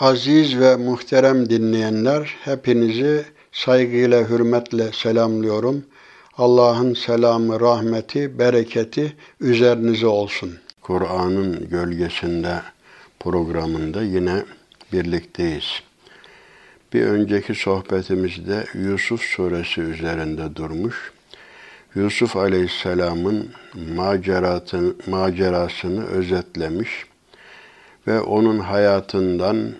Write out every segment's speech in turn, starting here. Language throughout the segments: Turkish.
Aziz ve muhterem dinleyenler, hepinizi saygıyla, hürmetle selamlıyorum. Allah'ın selamı, rahmeti, bereketi üzerinize olsun. Kur'an'ın gölgesinde programında yine birlikteyiz. Bir önceki sohbetimizde Yusuf suresi üzerinde durmuş. Yusuf Aleyhisselam'ın macerasını özetlemiş ve onun hayatından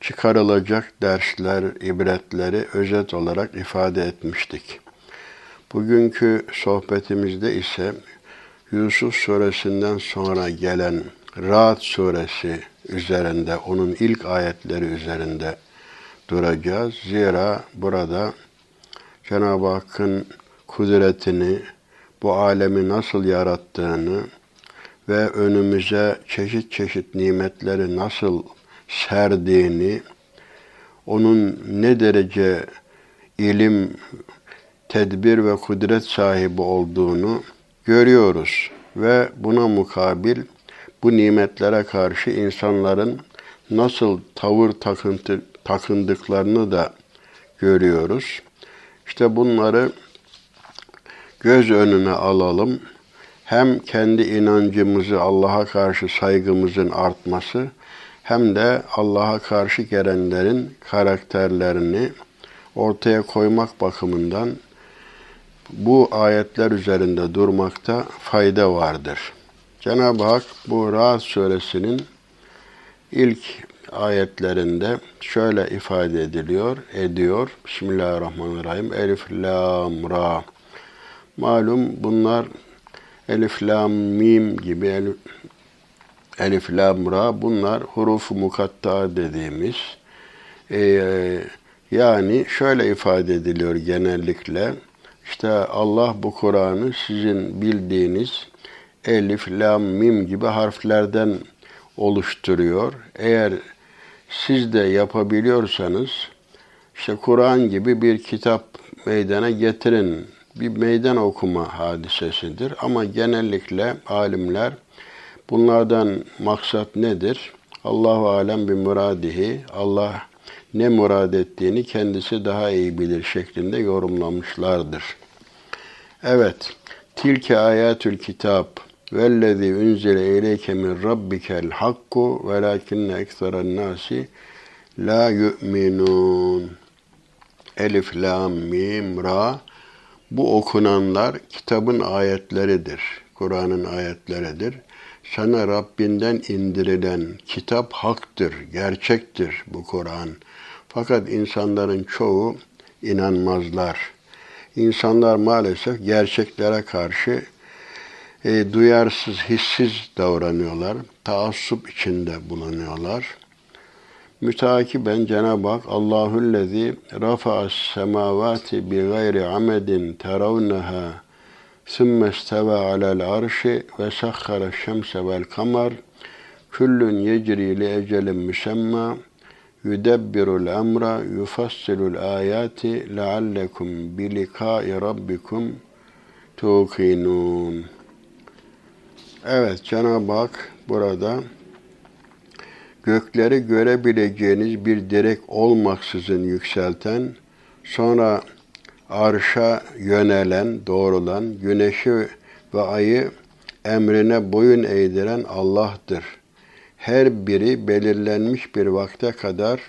çıkarılacak dersler, ibretleri özet olarak ifade etmiştik. Bugünkü sohbetimizde ise Yusuf suresinden sonra gelen Ra'd suresi üzerinde, onun ilk ayetleri üzerinde duracağız. Zira burada Cenab-ı Hakk'ın kudretini, bu alemi nasıl yarattığını ve önümüze çeşit çeşit nimetleri nasıl serdiğini, onun ne derece ilim, tedbir ve kudret sahibi olduğunu görüyoruz ve buna mukabil bu nimetlere karşı insanların nasıl tavır takıntı, takındıklarını da görüyoruz. İşte bunları göz önüne alalım. Hem kendi inancımızı, Allah'a karşı saygımızın artması, hem de Allah'a karşı gelenlerin karakterlerini ortaya koymak bakımından bu ayetler üzerinde durmakta fayda vardır. Cenab-ı Hak bu Rahat suresinin ilk ayetlerinde şöyle ifade ediliyor, ediyor. Bismillahirrahmanirrahim. Elif, Lam, Ra. Malum bunlar Elif, Lam, Mim gibi elif, lam, ra bunlar hurufu mukatta dediğimiz e, yani şöyle ifade ediliyor genellikle işte Allah bu Kur'an'ı sizin bildiğiniz elif, lam, mim gibi harflerden oluşturuyor. Eğer siz de yapabiliyorsanız işte Kur'an gibi bir kitap meydana getirin. Bir meydan okuma hadisesidir. Ama genellikle alimler Bunlardan maksat nedir? Allahu alem bir muradihi. Allah ne murad ettiğini kendisi daha iyi bilir şeklinde yorumlamışlardır. Evet. Tilke ayatül kitap vellezî unzile ileyke min rabbikel hakku velakinne ekseren nasi la yu'minun. Elif, lam, mim, ra. Bu okunanlar kitabın ayetleridir. Kur'an'ın ayetleridir sana Rabbinden indirilen kitap haktır, gerçektir bu Kur'an. Fakat insanların çoğu inanmazlar. İnsanlar maalesef gerçeklere karşı e, duyarsız, hissiz davranıyorlar. Taassup içinde bulunuyorlar. Mütakiben Cenab-ı Hak Allahüllezî rafa'as semavati bi gayri amedin teravneha sümme isteva alel arşi ve sakhara şemse vel kamer küllün yecri li ecelin müsemma yudebbirul emra yufassilul ayati leallekum bilikai rabbikum tuqinun. Evet Cenab-ı Hak burada gökleri görebileceğiniz bir direk olmaksızın yükselten, sonra arşa yönelen, doğrulan, güneşi ve ayı emrine boyun eğdiren Allah'tır. Her biri belirlenmiş bir vakte kadar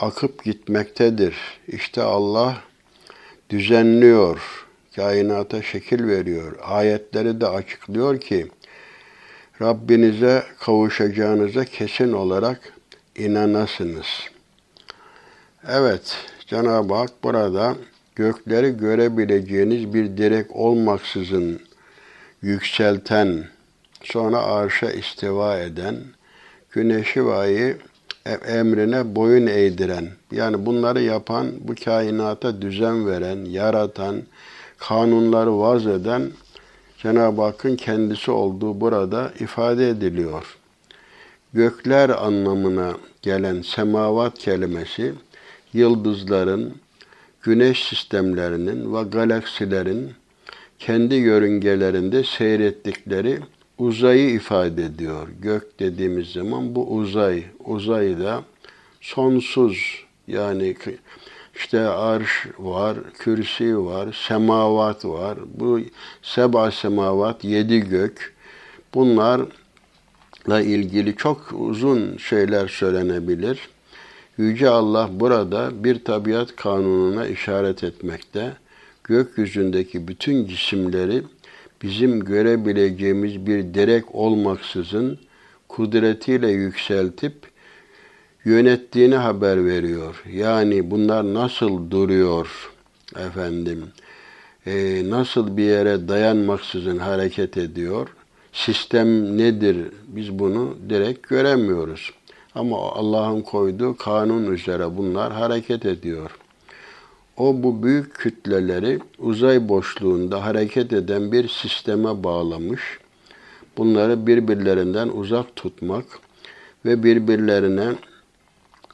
akıp gitmektedir. İşte Allah düzenliyor, kainata şekil veriyor. Ayetleri de açıklıyor ki Rabbinize kavuşacağınıza kesin olarak inanasınız. Evet, Cenab-ı Hak burada gökleri görebileceğiniz bir direk olmaksızın yükselten, sonra arşa istiva eden, güneşi ve ayı emrine boyun eğdiren, yani bunları yapan, bu kainata düzen veren, yaratan, kanunları vaz eden Cenab-ı Hakk'ın kendisi olduğu burada ifade ediliyor. Gökler anlamına gelen semavat kelimesi, yıldızların, güneş sistemlerinin ve galaksilerin kendi yörüngelerinde seyrettikleri uzayı ifade ediyor. Gök dediğimiz zaman bu uzay. Uzayı da sonsuz yani işte arş var, kürsi var, semavat var. Bu seba semavat, yedi gök. Bunlarla ilgili çok uzun şeyler söylenebilir. Yüce Allah burada bir tabiat kanununa işaret etmekte. Gökyüzündeki bütün cisimleri bizim görebileceğimiz bir derek olmaksızın kudretiyle yükseltip yönettiğini haber veriyor. Yani bunlar nasıl duruyor efendim, e, nasıl bir yere dayanmaksızın hareket ediyor, sistem nedir biz bunu direkt göremiyoruz. Ama Allah'ın koyduğu kanun üzere bunlar hareket ediyor. O bu büyük kütleleri uzay boşluğunda hareket eden bir sisteme bağlamış. Bunları birbirlerinden uzak tutmak ve birbirlerine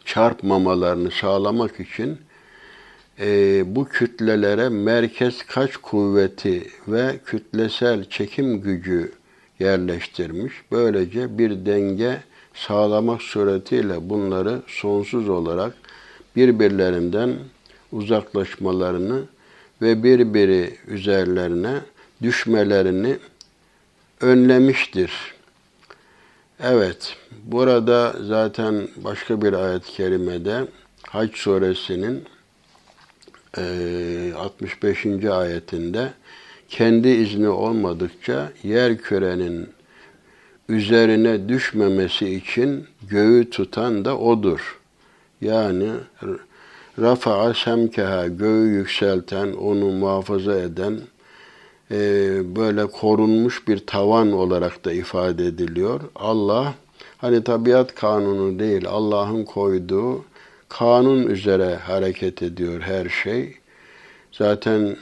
çarpmamalarını sağlamak için e, bu kütlelere merkez kaç kuvveti ve kütlesel çekim gücü yerleştirmiş. Böylece bir denge sağlamak suretiyle bunları sonsuz olarak birbirlerinden uzaklaşmalarını ve birbiri üzerlerine düşmelerini önlemiştir. Evet, burada zaten başka bir ayet-i kerimede Hac suresinin 65. ayetinde kendi izni olmadıkça yer kürenin üzerine düşmemesi için göğü tutan da odur. Yani rafa'a semkeha göğü yükselten, onu muhafaza eden, e, böyle korunmuş bir tavan olarak da ifade ediliyor. Allah hani tabiat kanunu değil, Allah'ın koyduğu kanun üzere hareket ediyor her şey. Zaten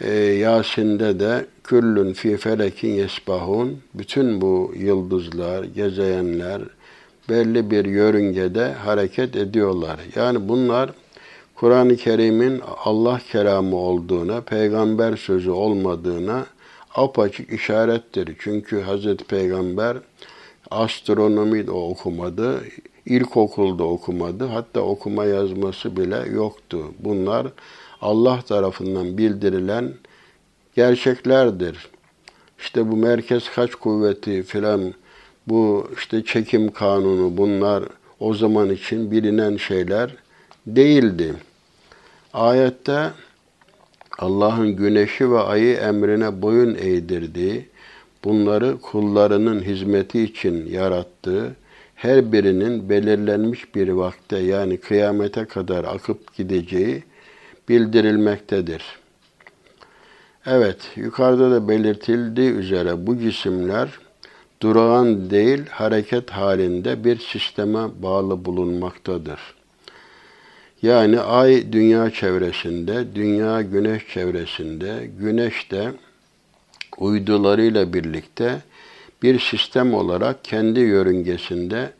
e, Yasin'de de küllün fi felekin yesbahun bütün bu yıldızlar, gezeyenler belli bir yörüngede hareket ediyorlar. Yani bunlar Kur'an-ı Kerim'in Allah kelamı olduğuna, peygamber sözü olmadığına apaçık işarettir. Çünkü Hazreti Peygamber astronomi de okumadı, ilkokulda okumadı, hatta okuma yazması bile yoktu. Bunlar Allah tarafından bildirilen gerçeklerdir. İşte bu merkez kaç kuvveti filan, bu işte çekim kanunu bunlar o zaman için bilinen şeyler değildi. Ayette Allah'ın güneşi ve ayı emrine boyun eğdirdiği, bunları kullarının hizmeti için yarattığı, her birinin belirlenmiş bir vakte yani kıyamete kadar akıp gideceği bildirilmektedir. Evet, yukarıda da belirtildiği üzere bu cisimler durağan değil hareket halinde bir sisteme bağlı bulunmaktadır. Yani ay dünya çevresinde, dünya güneş çevresinde, güneş de uydularıyla birlikte bir sistem olarak kendi yörüngesinde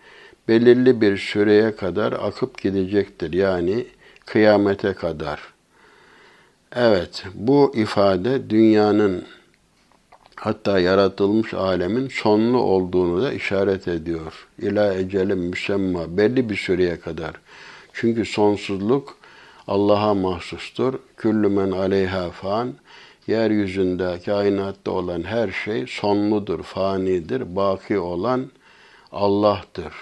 belirli bir süreye kadar akıp gidecektir. Yani kıyamete kadar. Evet, bu ifade dünyanın hatta yaratılmış alemin sonlu olduğunu da işaret ediyor. İla ecelin müsemma belli bir süreye kadar. Çünkü sonsuzluk Allah'a mahsustur. Küllü men aleyha fan. Yeryüzünde, kainatta olan her şey sonludur, fanidir. Baki olan Allah'tır.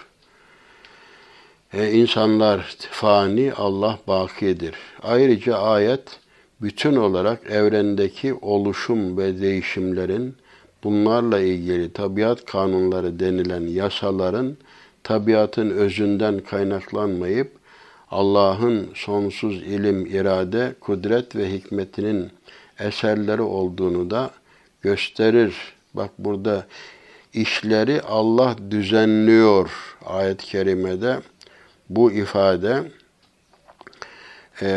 E, insanlar fani, Allah bakidir. Ayrıca ayet bütün olarak evrendeki oluşum ve değişimlerin bunlarla ilgili tabiat kanunları denilen yasaların tabiatın özünden kaynaklanmayıp Allah'ın sonsuz ilim, irade, kudret ve hikmetinin eserleri olduğunu da gösterir. Bak burada işleri Allah düzenliyor ayet-i kerimede bu ifade e,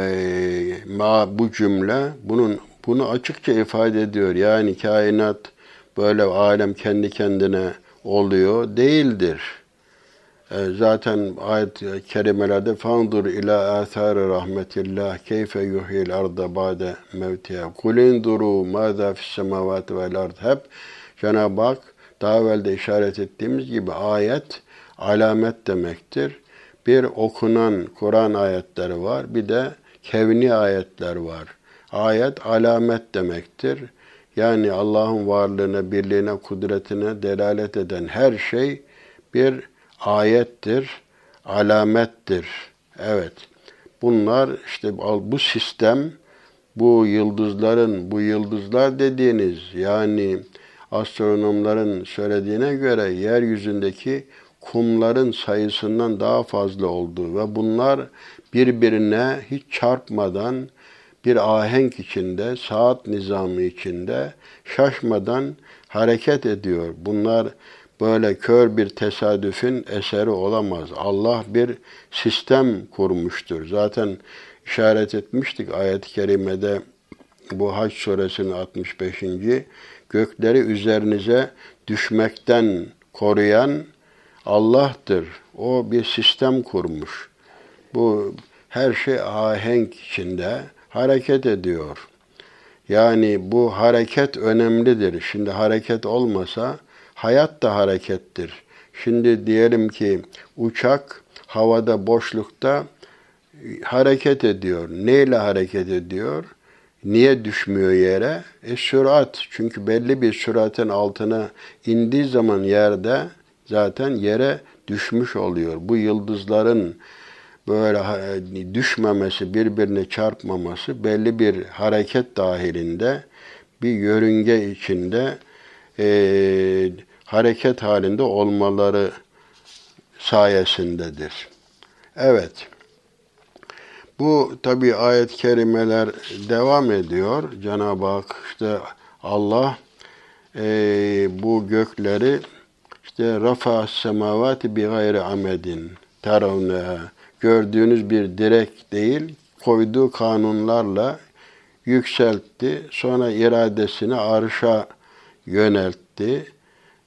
ma bu cümle bunun bunu açıkça ifade ediyor. Yani kainat böyle alem kendi kendine oluyor değildir. E, zaten ayet-i kerimelerde fandur ila athari rahmetillah keyfe yuhyil arda ba'de mevtiha kul induru maza fis semavati vel ard hep Cenab-ı Hak daha evvel de işaret ettiğimiz gibi ayet alamet demektir Bir okunan Kur'an ayetleri var, bir de kevni ayetler var. Ayet alamet demektir. Yani Allah'ın varlığına, birliğine, kudretine delalet eden her şey bir ayettir, alamettir. Evet. Bunlar işte bu sistem, bu yıldızların, bu yıldızlar dediğiniz yani astronomların söylediğine göre yeryüzündeki kumların sayısından daha fazla olduğu ve bunlar birbirine hiç çarpmadan bir ahenk içinde, saat nizamı içinde şaşmadan hareket ediyor. Bunlar böyle kör bir tesadüfün eseri olamaz. Allah bir sistem kurmuştur. Zaten işaret etmiştik ayet-i kerimede bu Hac suresinin 65. gökleri üzerinize düşmekten koruyan Allah'tır. O bir sistem kurmuş. Bu her şey ahenk içinde hareket ediyor. Yani bu hareket önemlidir. Şimdi hareket olmasa hayat da harekettir. Şimdi diyelim ki uçak havada boşlukta hareket ediyor. Neyle hareket ediyor? Niye düşmüyor yere? E sürat. Çünkü belli bir süratin altına indiği zaman yerde zaten yere düşmüş oluyor. Bu yıldızların böyle düşmemesi, birbirine çarpmaması belli bir hareket dahilinde bir yörünge içinde e, hareket halinde olmaları sayesindedir. Evet. Bu tabi ayet-i kerimeler devam ediyor. Cenab-ı Hak işte Allah e, bu gökleri işte rafa semavati bi gayri amedin teravneha gördüğünüz bir direk değil koyduğu kanunlarla yükseltti. Sonra iradesini arşa yöneltti.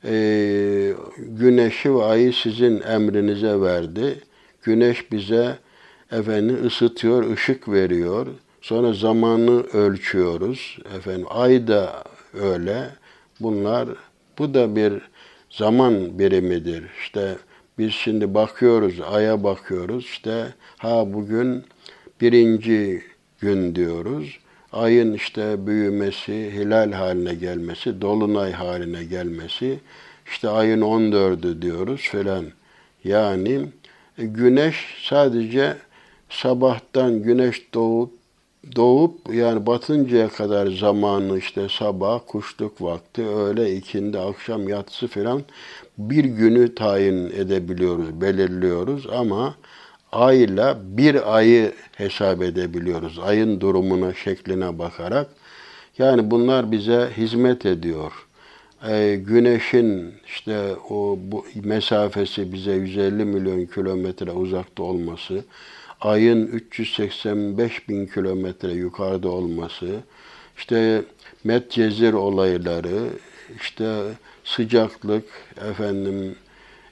Ee, güneşi ve ayı sizin emrinize verdi. Güneş bize efendim ısıtıyor, ışık veriyor. Sonra zamanı ölçüyoruz. Efendim ay da öyle. Bunlar bu da bir zaman birimidir. İşte biz şimdi bakıyoruz, aya bakıyoruz. İşte ha bugün birinci gün diyoruz. Ayın işte büyümesi, hilal haline gelmesi, dolunay haline gelmesi. işte ayın 14'ü diyoruz falan. Yani e, güneş sadece sabahtan güneş doğup doğup yani batıncaya kadar zamanı işte sabah, kuşluk vakti, öğle, ikindi, akşam, yatsı falan bir günü tayin edebiliyoruz, belirliyoruz ama ayla bir ayı hesap edebiliyoruz. Ayın durumuna, şekline bakarak. Yani bunlar bize hizmet ediyor. Ee, güneşin işte o bu mesafesi bize 150 milyon kilometre uzakta olması, ayın 385 bin kilometre yukarıda olması, işte Medcezir olayları, işte sıcaklık, efendim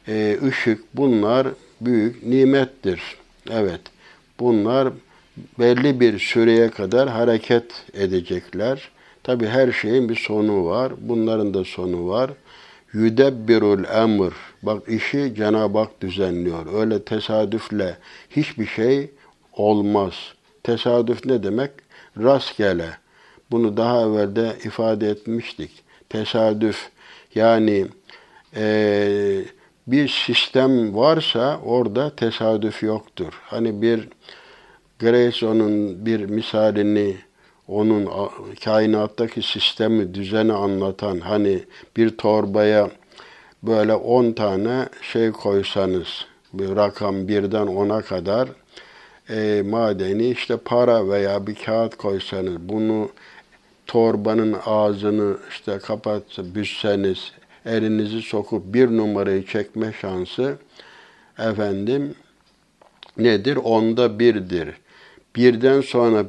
e, ışık bunlar büyük nimettir. Evet. Bunlar belli bir süreye kadar hareket edecekler. Tabi her şeyin bir sonu var. Bunların da sonu var. Yüdebbirul emr. Bak işi Cenab-ı Hak düzenliyor. Öyle tesadüfle hiçbir şey olmaz. Tesadüf ne demek? Rastgele. Bunu daha evvel de ifade etmiştik. Tesadüf yani e, bir sistem varsa orada tesadüf yoktur. Hani bir Grayson'un bir misalini onun kainattaki sistemi, düzeni anlatan hani bir torbaya böyle 10 tane şey koysanız bir rakam birden ona kadar e, madeni işte para veya bir kağıt koysanız bunu torbanın ağzını işte kapat büsseniz elinizi sokup bir numarayı çekme şansı efendim nedir? Onda birdir. Birden sonra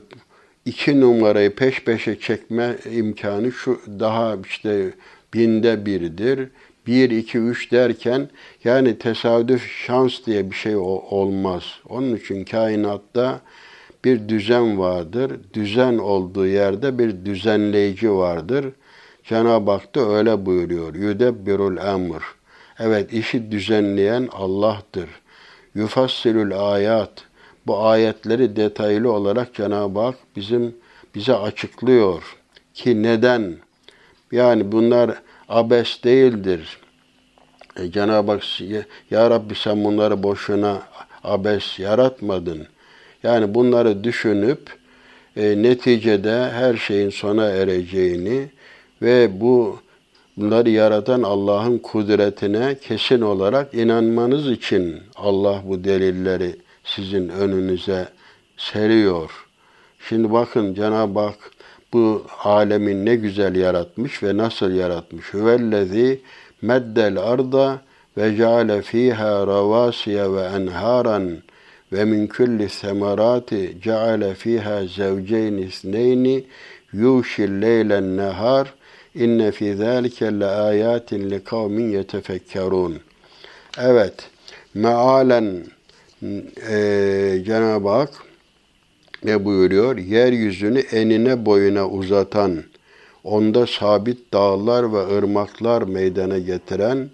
iki numarayı peş peşe çekme imkanı şu daha işte binde birdir. Bir, iki, üç derken yani tesadüf şans diye bir şey olmaz. Onun için kainatta bir düzen vardır. Düzen olduğu yerde bir düzenleyici vardır. Cenab-ı Hak da öyle buyuruyor. Yüdebbirul emr. Evet işi düzenleyen Allah'tır. Yufassilül ayat. Bu ayetleri detaylı olarak Cenab-ı Hak bizim bize açıklıyor ki neden? Yani bunlar abes değildir. E, Cenab-ı Hak ya Rabbi sen bunları boşuna abes yaratmadın. Yani bunları düşünüp e, neticede her şeyin sona ereceğini ve bu bunları yaratan Allah'ın kudretine kesin olarak inanmanız için Allah bu delilleri sizin önünüze seriyor. Şimdi bakın Cenab-ı Hak bu alemin ne güzel yaratmış ve nasıl yaratmış. Hüvellezî meddel arda ve ceale fiha ravasiye ve enharan ve min kulli semerati ceale fiha zevceyn isneyni yuşil leylen nehar inne fi zâlike le âyâtin li kavmin yetefekkerûn. Evet, mealen e, Cenab-ı Hak ne buyuruyor? Yeryüzünü enine boyuna uzatan, onda sabit dağlar ve ırmaklar meydana getiren,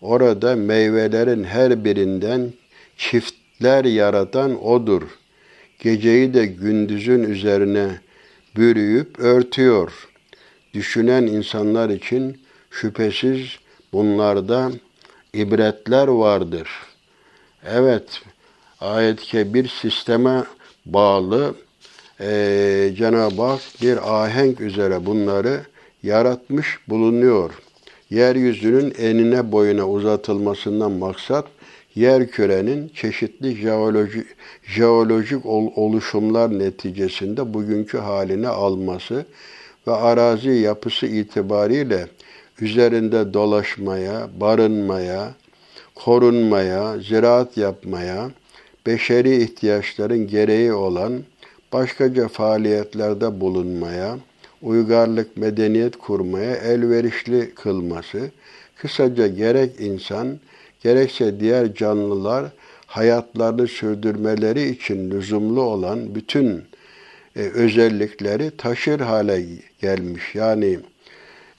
orada meyvelerin her birinden çiftler yaratan O'dur. Geceyi de gündüzün üzerine bürüyüp örtüyor. Düşünen insanlar için şüphesiz bunlarda ibretler vardır. Evet, ayet-i bir sisteme bağlı e, Cenab-ı Hak bir ahenk üzere bunları yaratmış bulunuyor. Yeryüzünün enine boyuna uzatılmasından maksat yer kürenin çeşitli jeoloji, jeolojik oluşumlar neticesinde bugünkü halini alması ve arazi yapısı itibariyle üzerinde dolaşmaya, barınmaya, korunmaya, ziraat yapmaya, beşeri ihtiyaçların gereği olan başkaca faaliyetlerde bulunmaya, uygarlık, medeniyet kurmaya elverişli kılması, kısaca gerek insan, gerekse diğer canlılar hayatlarını sürdürmeleri için lüzumlu olan bütün e, özellikleri taşır hale gelmiş. Yani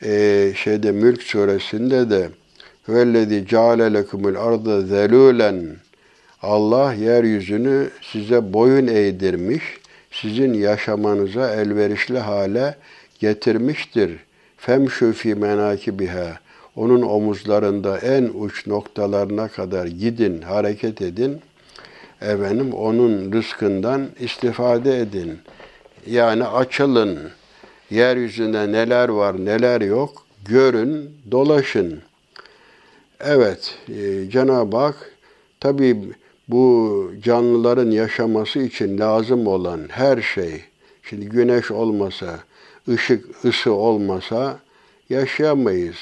e, şeyde Mülk suresinde de vellezî ceale lekumul arda zelûlen Allah yeryüzünü size boyun eğdirmiş, sizin yaşamanıza elverişli hale getirmiştir. Femşu fi menakibiha. Onun omuzlarında en uç noktalarına kadar gidin, hareket edin. Efendim onun rızkından istifade edin. Yani açılın. Yeryüzünde neler var, neler yok görün, dolaşın. Evet, e, Cenab-ı Hak tabii bu canlıların yaşaması için lazım olan her şey, şimdi güneş olmasa, ışık, ısı olmasa yaşayamayız.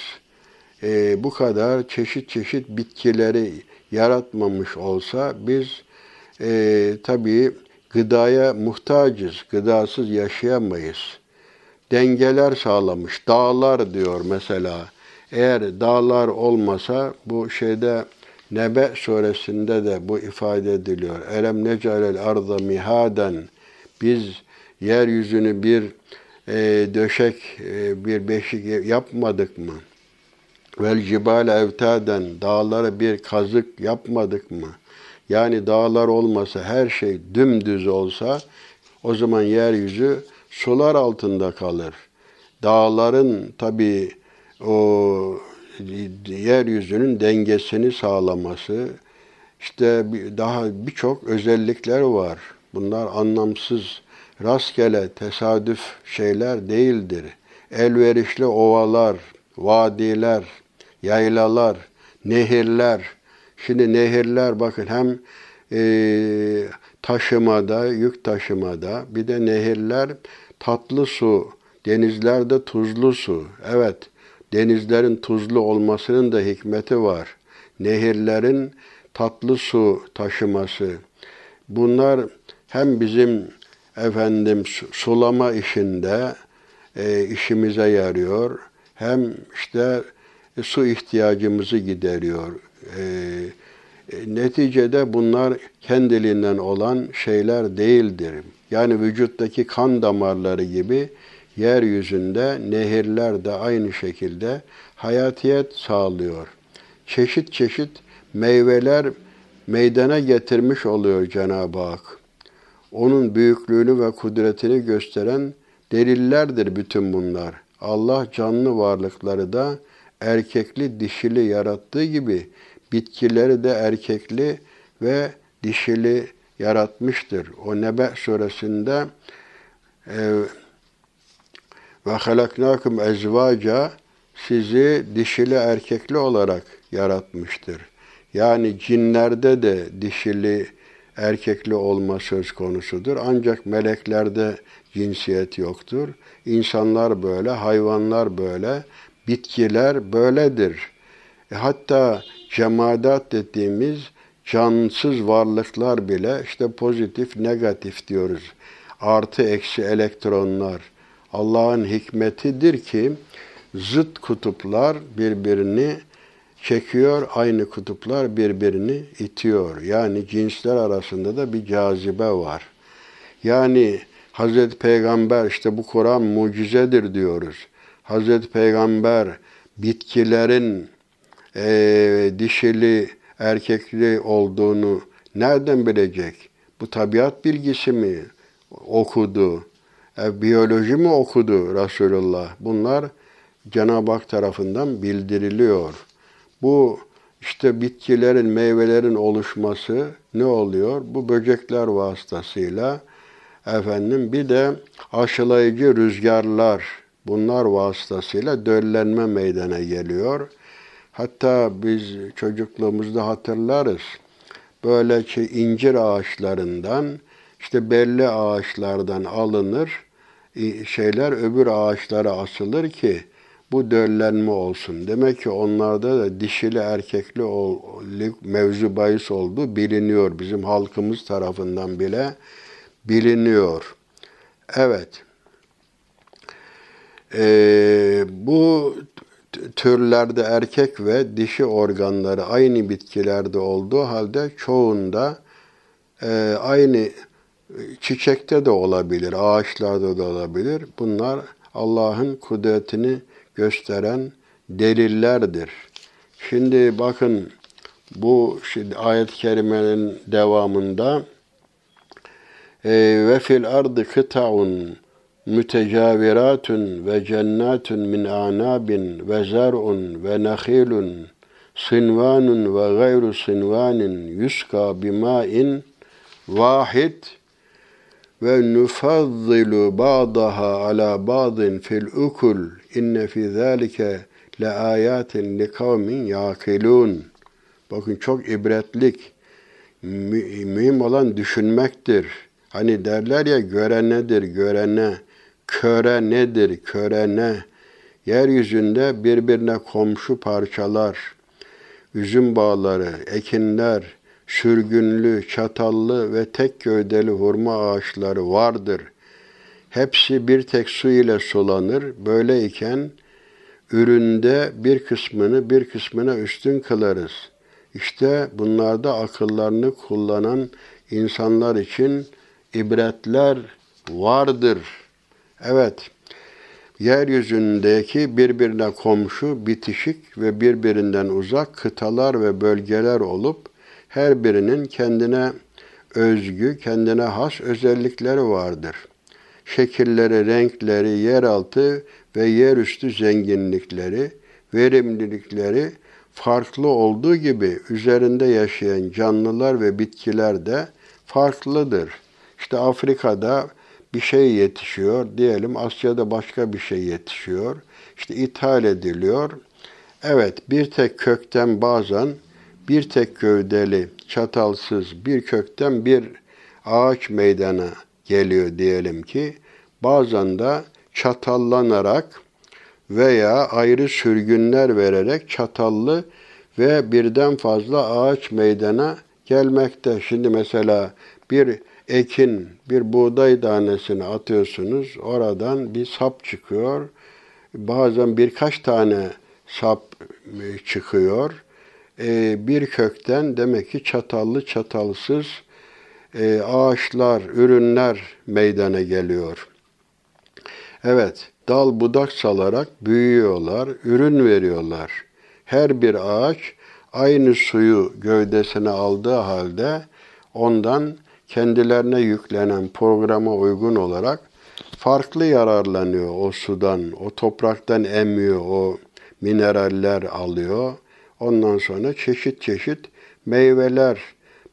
E, bu kadar çeşit çeşit bitkileri yaratmamış olsa biz e, tabii gıdaya muhtacız, gıdasız yaşayamayız. Dengeler sağlamış, dağlar diyor mesela. Eğer dağlar olmasa bu şeyde Nebe suresinde de bu ifade ediliyor. Elem necalel arda mihaden. Biz yeryüzünü bir e, döşek, e, bir beşik yapmadık mı? Vel cibale evtaden. Dağları bir kazık yapmadık mı? Yani dağlar olmasa, her şey dümdüz olsa o zaman yeryüzü sular altında kalır. Dağların tabi o yeryüzünün dengesini sağlaması, işte daha birçok özellikler var. Bunlar anlamsız, rastgele, tesadüf şeyler değildir. Elverişli ovalar, vadiler, yaylalar, nehirler. Şimdi nehirler bakın hem e, taşımada, yük taşımada, bir de nehirler tatlı su, denizlerde tuzlu su. Evet, denizlerin tuzlu olmasının da hikmeti var. Nehirlerin tatlı su taşıması. Bunlar hem bizim efendim sulama işinde e, işimize yarıyor. Hem işte su ihtiyacımızı gideriyor. E, e, neticede bunlar kendiliğinden olan şeyler değildir. Yani vücuttaki kan damarları gibi yeryüzünde nehirler de aynı şekilde hayatiyet sağlıyor. Çeşit çeşit meyveler meydana getirmiş oluyor Cenab-ı Hak. Onun büyüklüğünü ve kudretini gösteren delillerdir bütün bunlar. Allah canlı varlıkları da erkekli dişili yarattığı gibi bitkileri de erkekli ve dişili yaratmıştır. O Nebe suresinde e, ve halaknakum ezvaca sizi dişili erkekli olarak yaratmıştır. Yani cinlerde de dişili erkekli olma söz konusudur. Ancak meleklerde cinsiyet yoktur. İnsanlar böyle, hayvanlar böyle, bitkiler böyledir. E hatta cemadat dediğimiz cansız varlıklar bile işte pozitif, negatif diyoruz. Artı eksi elektronlar. Allah'ın hikmetidir ki zıt kutuplar birbirini çekiyor, aynı kutuplar birbirini itiyor. Yani cinsler arasında da bir cazibe var. Yani Hazreti Peygamber işte bu Kur'an mucizedir diyoruz. Hazreti Peygamber bitkilerin e, dişili, erkekli olduğunu nereden bilecek? Bu tabiat bilgisi mi okudu? E, biyoloji mi okudu Resulullah? Bunlar Cenab-ı Hak tarafından bildiriliyor. Bu işte bitkilerin, meyvelerin oluşması ne oluyor? Bu böcekler vasıtasıyla efendim bir de aşılayıcı rüzgarlar bunlar vasıtasıyla döllenme meydana geliyor. Hatta biz çocukluğumuzda hatırlarız. Böyle ki incir ağaçlarından işte belli ağaçlardan alınır şeyler öbür ağaçlara asılır ki bu döllenme olsun. Demek ki onlarda da dişili erkekli mevzu bahis olduğu biliniyor. Bizim halkımız tarafından bile biliniyor. Evet. Ee, bu türlerde erkek ve dişi organları aynı bitkilerde olduğu halde çoğunda e, aynı çiçekte de olabilir, ağaçlarda da olabilir. Bunlar Allah'ın kudretini gösteren delillerdir. Şimdi bakın bu şimdi ayet-i kerimenin devamında e, ve fil ardı kıta'un mütecaviratun ve cennatun min anabin ve zar'un ve nakhilun sinvanun ve gayru sinvanin yuska bima'in vahid ve nufazzilu ba'daha ala ba'din fil ukul inne fi zalike le ayatin li kavmin yakilun. Bakın çok ibretlik. Mühim olan düşünmektir. Hani derler ya göre nedir, görene, köre nedir, körene. Yeryüzünde birbirine komşu parçalar, üzüm bağları, ekinler, sürgünlü, çatallı ve tek gövdeli hurma ağaçları vardır. Hepsi bir tek su ile sulanır. Böyleyken üründe bir kısmını bir kısmına üstün kılarız. İşte bunlarda akıllarını kullanan insanlar için ibretler vardır. Evet, yeryüzündeki birbirine komşu, bitişik ve birbirinden uzak kıtalar ve bölgeler olup her birinin kendine özgü, kendine has özellikleri vardır. Şekilleri, renkleri, yeraltı ve yerüstü zenginlikleri, verimlilikleri farklı olduğu gibi üzerinde yaşayan canlılar ve bitkiler de farklıdır. İşte Afrika'da bir şey yetişiyor, diyelim Asya'da başka bir şey yetişiyor. İşte ithal ediliyor. Evet, bir tek kökten bazen bir tek gövdeli, çatalsız bir kökten bir ağaç meydana geliyor diyelim ki. Bazen de çatallanarak veya ayrı sürgünler vererek çatallı ve birden fazla ağaç meydana gelmekte. Şimdi mesela bir ekin, bir buğday tanesini atıyorsunuz. Oradan bir sap çıkıyor. Bazen birkaç tane sap e, çıkıyor e, bir kökten demek ki çatallı çatalsız e, ağaçlar, ürünler meydana geliyor. Evet, dal budak salarak büyüyorlar, ürün veriyorlar. Her bir ağaç aynı suyu gövdesine aldığı halde ondan kendilerine yüklenen programa uygun olarak farklı yararlanıyor o sudan, o topraktan emiyor, o mineraller alıyor. Ondan sonra çeşit çeşit meyveler,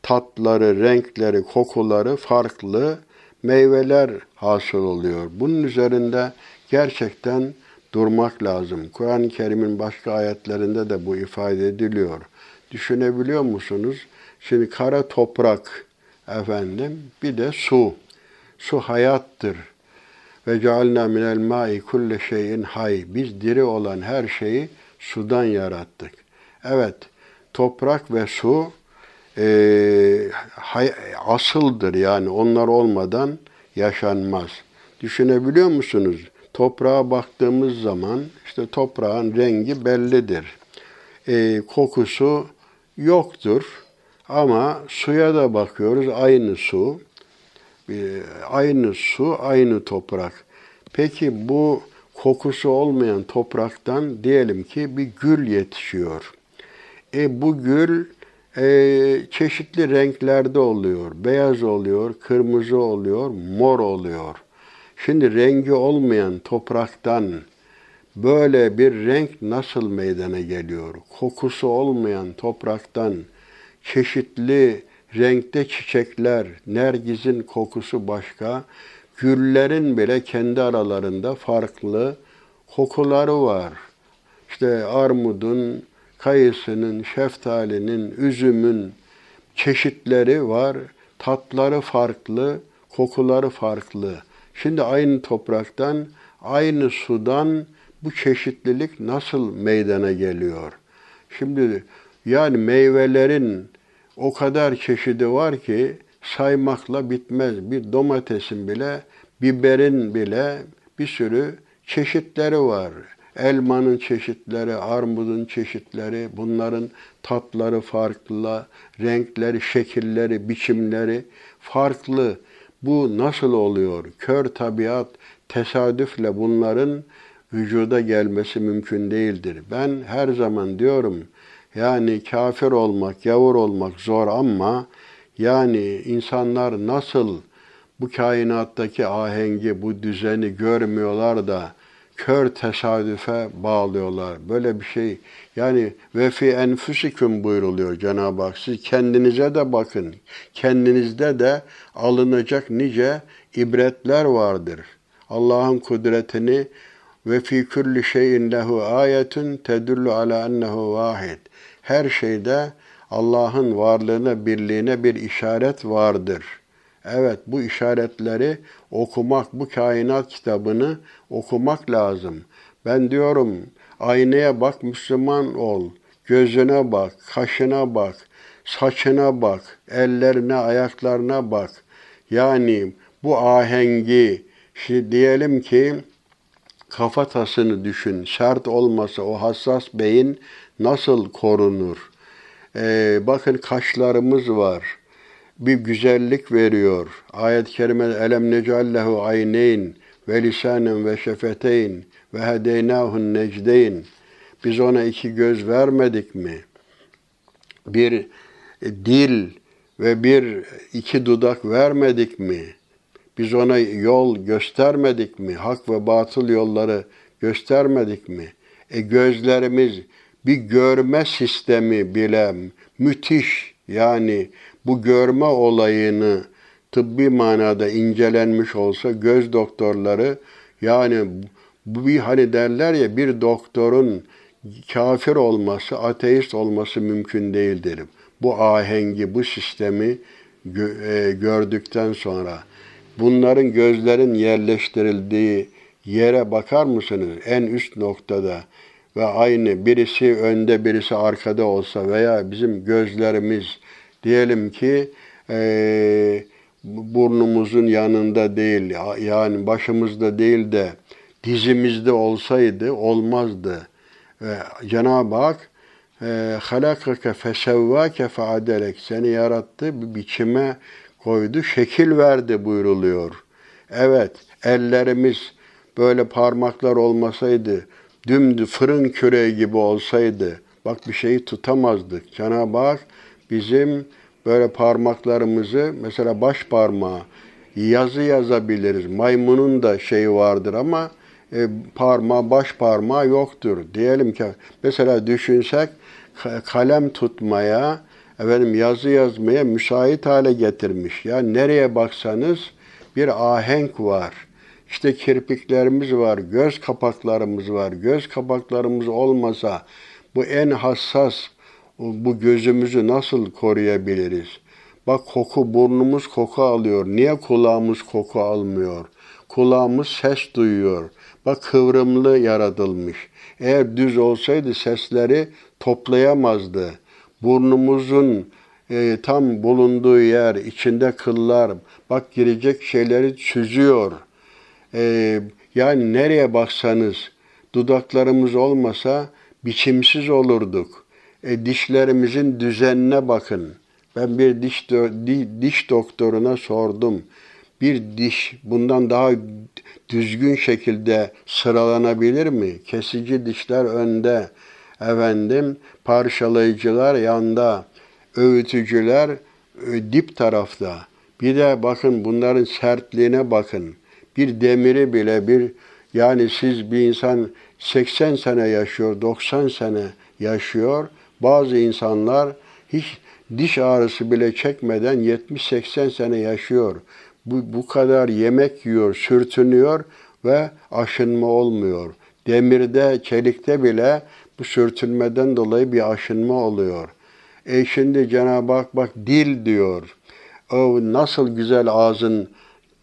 tatları, renkleri, kokuları farklı meyveler hasıl oluyor. Bunun üzerinde gerçekten durmak lazım. Kur'an-ı Kerim'in başka ayetlerinde de bu ifade ediliyor. Düşünebiliyor musunuz? Şimdi kara toprak efendim bir de su. Su hayattır. Ve cealna minel ma'i kulle şeyin hay. Biz diri olan her şeyi sudan yarattık. Evet, toprak ve su e, hay, asıldır yani onlar olmadan yaşanmaz. Düşünebiliyor musunuz? Toprağa baktığımız zaman işte toprağın rengi bellidir. E, kokusu yoktur. Ama suya da bakıyoruz aynı su. E, aynı su, aynı toprak. Peki bu kokusu olmayan topraktan diyelim ki bir gül yetişiyor. E bu gül e, çeşitli renklerde oluyor. Beyaz oluyor, kırmızı oluyor, mor oluyor. Şimdi rengi olmayan topraktan böyle bir renk nasıl meydana geliyor? Kokusu olmayan topraktan çeşitli renkte çiçekler, nergizin kokusu başka, güllerin bile kendi aralarında farklı kokuları var. İşte armudun, kayısının, şeftalinin, üzümün çeşitleri var. Tatları farklı, kokuları farklı. Şimdi aynı topraktan, aynı sudan bu çeşitlilik nasıl meydana geliyor? Şimdi yani meyvelerin o kadar çeşidi var ki saymakla bitmez. Bir domatesin bile, biberin bile bir sürü çeşitleri var. Elmanın çeşitleri, armudun çeşitleri, bunların tatları farklı, renkleri, şekilleri, biçimleri farklı. Bu nasıl oluyor? Kör tabiat tesadüfle bunların vücuda gelmesi mümkün değildir. Ben her zaman diyorum, yani kafir olmak, yavur olmak zor ama yani insanlar nasıl bu kainattaki ahengi, bu düzeni görmüyorlar da kör tesadüfe bağlıyorlar. Böyle bir şey. Yani ve fi enfusikum buyruluyor Cenab-ı Hak. Siz kendinize de bakın. Kendinizde de alınacak nice ibretler vardır. Allah'ın kudretini ve fi kulli şeyin lehu ayetun tedullu ala ennehu vahid. Her şeyde Allah'ın varlığına, birliğine bir işaret vardır. Evet bu işaretleri okumak, bu kainat kitabını okumak lazım. Ben diyorum aynaya bak Müslüman ol. Gözüne bak, kaşına bak, saçına bak, ellerine, ayaklarına bak. Yani bu ahengi, şimdi diyelim ki kafatasını düşün. Sert olmasa o hassas beyin nasıl korunur? Ee, bakın kaşlarımız var. Bir güzellik veriyor. Ayet-i kerime elem necallehu ayneyn ve lisanen ve şefeteyn ve hedeynahun necdeyn. Biz ona iki göz vermedik mi? Bir dil ve bir iki dudak vermedik mi? Biz ona yol göstermedik mi? Hak ve batıl yolları göstermedik mi? E gözlerimiz bir görme sistemi bile müthiş yani bu görme olayını tıbbi manada incelenmiş olsa göz doktorları yani bu bir hani derler ya bir doktorun kafir olması, ateist olması mümkün değildir. Bu ahengi, bu sistemi e, gördükten sonra bunların gözlerin yerleştirildiği yere bakar mısınız? En üst noktada ve aynı birisi önde birisi arkada olsa veya bizim gözlerimiz diyelim ki e, burnumuzun yanında değil yani başımızda değil de dizimizde olsaydı olmazdı. Ve Cenab-ı Hak e, halakake fesevvake feadelek seni yarattı bir biçime koydu şekil verdi buyruluyor. Evet ellerimiz böyle parmaklar olmasaydı dümdü fırın küreği gibi olsaydı bak bir şeyi tutamazdık. Cenab-ı Hak bizim böyle parmaklarımızı mesela baş parmağı yazı yazabiliriz. Maymunun da şeyi vardır ama e, parmağı baş parmağı yoktur. Diyelim ki mesela düşünsek kalem tutmaya, efendim yazı yazmaya müsait hale getirmiş. Ya nereye baksanız bir ahenk var. İşte kirpiklerimiz var, göz kapaklarımız var. Göz kapaklarımız olmasa bu en hassas bu gözümüzü nasıl koruyabiliriz? Bak koku burnumuz koku alıyor. Niye kulağımız koku almıyor? Kulağımız ses duyuyor. Bak kıvrımlı yaratılmış. Eğer düz olsaydı sesleri toplayamazdı. Burnumuzun e, tam bulunduğu yer, içinde kıllar, bak girecek şeyleri süzüyor. E, yani nereye baksanız dudaklarımız olmasa biçimsiz olurduk. E, dişlerimizin düzenine bakın. Ben bir diş diş doktoruna sordum. Bir diş bundan daha düzgün şekilde sıralanabilir mi? Kesici dişler önde, efendim parçalayıcılar yanda, öğütücüler e, dip tarafta. Bir de bakın bunların sertliğine bakın. Bir demiri bile bir yani siz bir insan 80 sene yaşıyor, 90 sene yaşıyor. Bazı insanlar hiç diş ağrısı bile çekmeden 70-80 sene yaşıyor. Bu, bu kadar yemek yiyor, sürtünüyor ve aşınma olmuyor. Demirde, çelikte bile bu sürtünmeden dolayı bir aşınma oluyor. E şimdi Cenab-ı Hak bak dil diyor. O nasıl güzel ağzın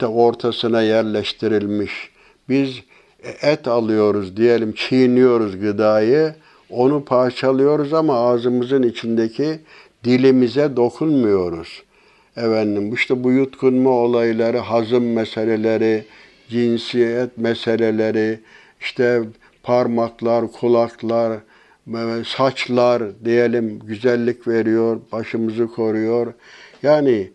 ortasına yerleştirilmiş. Biz et alıyoruz diyelim çiğniyoruz gıdayı. Onu parçalıyoruz ama ağzımızın içindeki dilimize dokunmuyoruz. Efendim işte bu yutkunma olayları, hazım meseleleri, cinsiyet meseleleri, işte parmaklar, kulaklar, saçlar diyelim güzellik veriyor, başımızı koruyor. Yani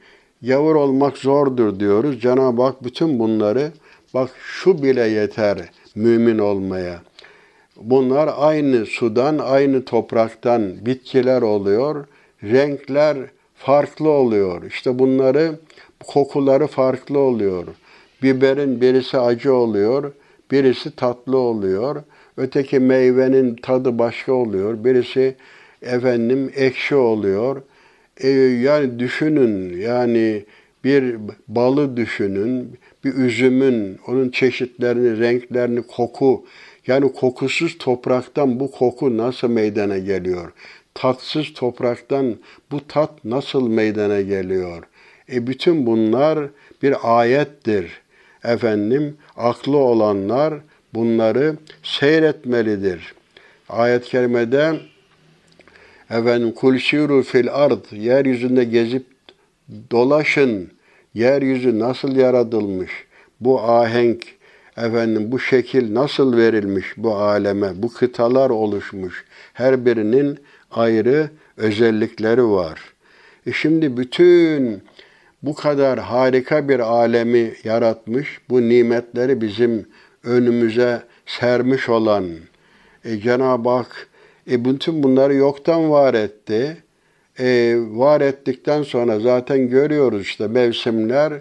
yavur olmak zordur diyoruz. Cenab-ı Hak bütün bunları bak şu bile yeter mümin olmaya. Bunlar aynı sudan, aynı topraktan bitkiler oluyor. Renkler farklı oluyor. İşte bunları kokuları farklı oluyor. Biberin birisi acı oluyor, birisi tatlı oluyor. Öteki meyvenin tadı başka oluyor. Birisi efendim ekşi oluyor. E, yani düşünün yani bir balı düşünün, bir üzümün, onun çeşitlerini, renklerini, koku. Yani kokusuz topraktan bu koku nasıl meydana geliyor? Tatsız topraktan bu tat nasıl meydana geliyor? E bütün bunlar bir ayettir. Efendim, aklı olanlar bunları seyretmelidir. Ayet-i kerimede efendim kul şiru fil ard yeryüzünde gezip dolaşın. Yeryüzü nasıl yaratılmış? Bu ahenk efendim bu şekil nasıl verilmiş bu aleme? Bu kıtalar oluşmuş. Her birinin ayrı özellikleri var. E şimdi bütün bu kadar harika bir alemi yaratmış, bu nimetleri bizim önümüze sermiş olan e, Cenab-ı Hak e, bütün bunları yoktan var etti. E, var ettikten sonra zaten görüyoruz işte mevsimler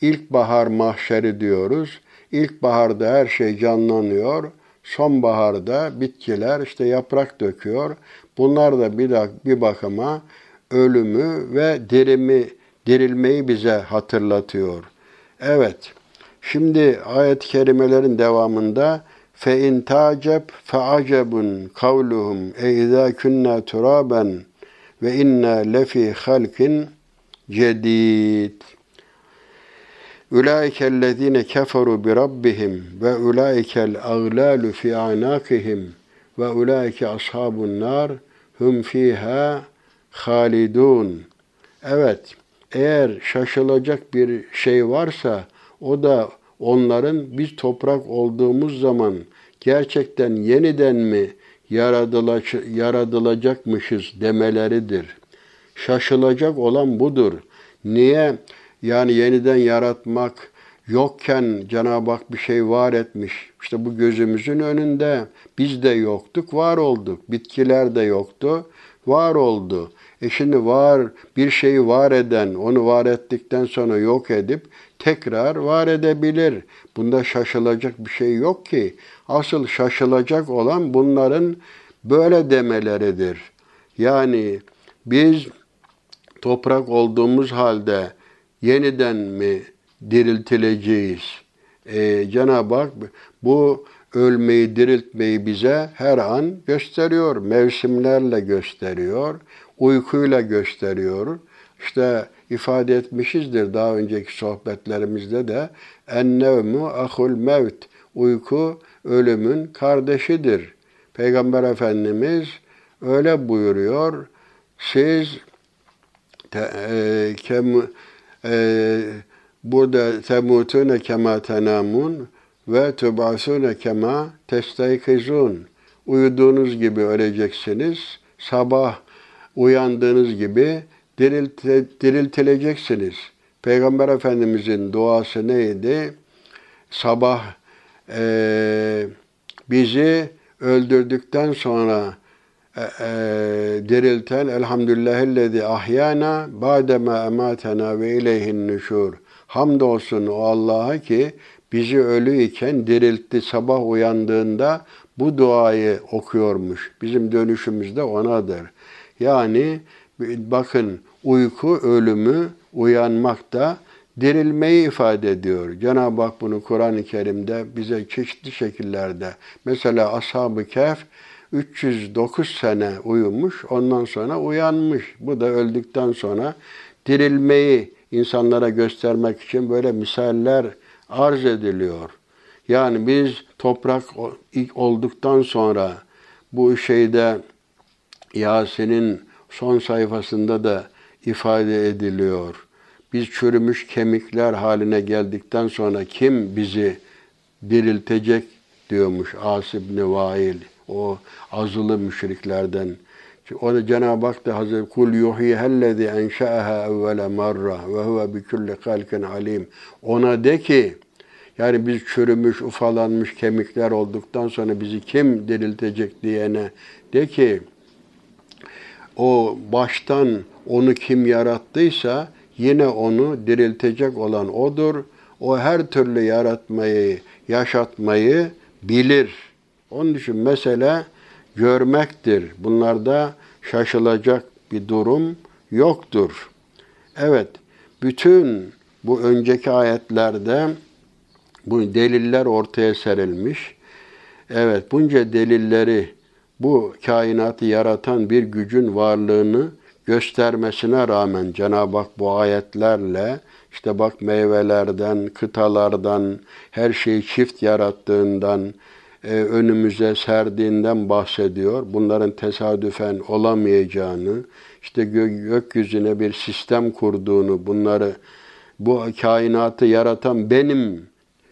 ilkbahar mahşeri diyoruz. İlkbaharda her şey canlanıyor. Sonbaharda bitkiler işte yaprak döküyor. Bunlar da bir, bir bakıma ölümü ve dirimi, dirilmeyi bize hatırlatıyor. Evet, şimdi ayet-i kerimelerin devamında fe in taceb fe acebun kavluhum e izâ künnâ turaben ve inna lefi halkin cedid. Ulaikellezine keferu bi rabbihim ve ulaikel aglalu fi anakihim ve ulaike ashabun nar hum fiha halidun. Evet, eğer şaşılacak bir şey varsa o da onların biz toprak olduğumuz zaman gerçekten yeniden mi yaratılacakmışız demeleridir. Şaşılacak olan budur. Niye? Yani yeniden yaratmak yokken Cenab-ı Hak bir şey var etmiş. İşte bu gözümüzün önünde. Biz de yoktuk, var olduk. Bitkiler de yoktu, var oldu. E şimdi var bir şeyi var eden, onu var ettikten sonra yok edip tekrar var edebilir. Bunda şaşılacak bir şey yok ki. Asıl şaşılacak olan bunların böyle demeleridir. Yani biz toprak olduğumuz halde yeniden mi diriltileceğiz? Ee, Cenab-ı Hak bu ölmeyi, diriltmeyi bize her an gösteriyor. Mevsimlerle gösteriyor, uykuyla gösteriyor. İşte ifade etmişizdir daha önceki sohbetlerimizde de ennevmu ahul mevt uyku ölümün kardeşidir. Peygamber Efendimiz öyle buyuruyor. Siz te, e, kem, e, burada temutune kema tenamun ve tubasune kema testaykizun. Uyuduğunuz gibi öleceksiniz. Sabah uyandığınız gibi dirilte, diriltileceksiniz. Peygamber Efendimizin duası neydi? Sabah e, bizi öldürdükten sonra e, e, dirilten elhamdülillahillezi ahyana bademe ematena ve ileyhin nüşur. Hamdolsun o Allah'a ki bizi ölüyken diriltti sabah uyandığında bu duayı okuyormuş. Bizim dönüşümüz de onadır. Yani bakın uyku ölümü, uyanmak da dirilmeyi ifade ediyor. Cenab-ı Hak bunu Kur'an-ı Kerim'de bize çeşitli şekillerde mesela Ashab-ı Kehf 309 sene uyumuş, ondan sonra uyanmış. Bu da öldükten sonra dirilmeyi insanlara göstermek için böyle misaller arz ediliyor. Yani biz toprak olduktan sonra bu şeyde Yasin'in son sayfasında da ifade ediliyor. Biz çürümüş kemikler haline geldikten sonra kim bizi diriltecek diyormuş Asib ibn Vail. O azılı müşriklerden. O da Cenab-ı Hak da Hazreti Kul yuhi hellezi enşa'aha evvele marra ve huve bi kulli halkin alim. Ona de ki yani biz çürümüş, ufalanmış kemikler olduktan sonra bizi kim diriltecek diyene de ki o baştan onu kim yarattıysa yine onu diriltecek olan odur. O her türlü yaratmayı, yaşatmayı bilir. Onun için mesele görmektir. Bunlarda şaşılacak bir durum yoktur. Evet, bütün bu önceki ayetlerde bu deliller ortaya serilmiş. Evet, bunca delilleri bu kainatı yaratan bir gücün varlığını göstermesine rağmen Cenab-ı Hak bu ayetlerle işte bak meyvelerden, kıtalardan, her şeyi çift yarattığından, e, önümüze serdiğinden bahsediyor. Bunların tesadüfen olamayacağını, işte gö- gökyüzüne bir sistem kurduğunu, bunları bu kainatı yaratan benim,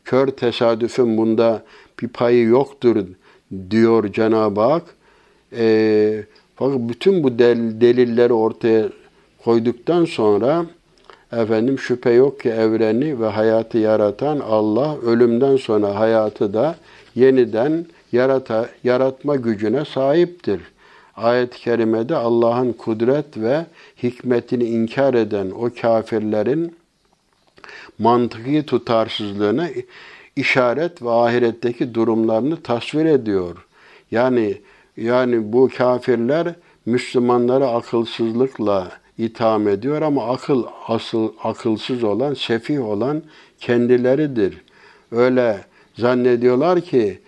kör tesadüfün bunda bir payı yoktur diyor Cenab-ı Hak. E, fakat bütün bu del, delilleri ortaya koyduktan sonra efendim şüphe yok ki evreni ve hayatı yaratan Allah ölümden sonra hayatı da yeniden yarata, yaratma gücüne sahiptir. Ayet-i kerimede Allah'ın kudret ve hikmetini inkar eden o kafirlerin mantıki tutarsızlığına işaret ve ahiretteki durumlarını tasvir ediyor. Yani yani bu kafirler Müslümanları akılsızlıkla itham ediyor ama akıl asıl akılsız olan, sefih olan kendileridir. Öyle zannediyorlar ki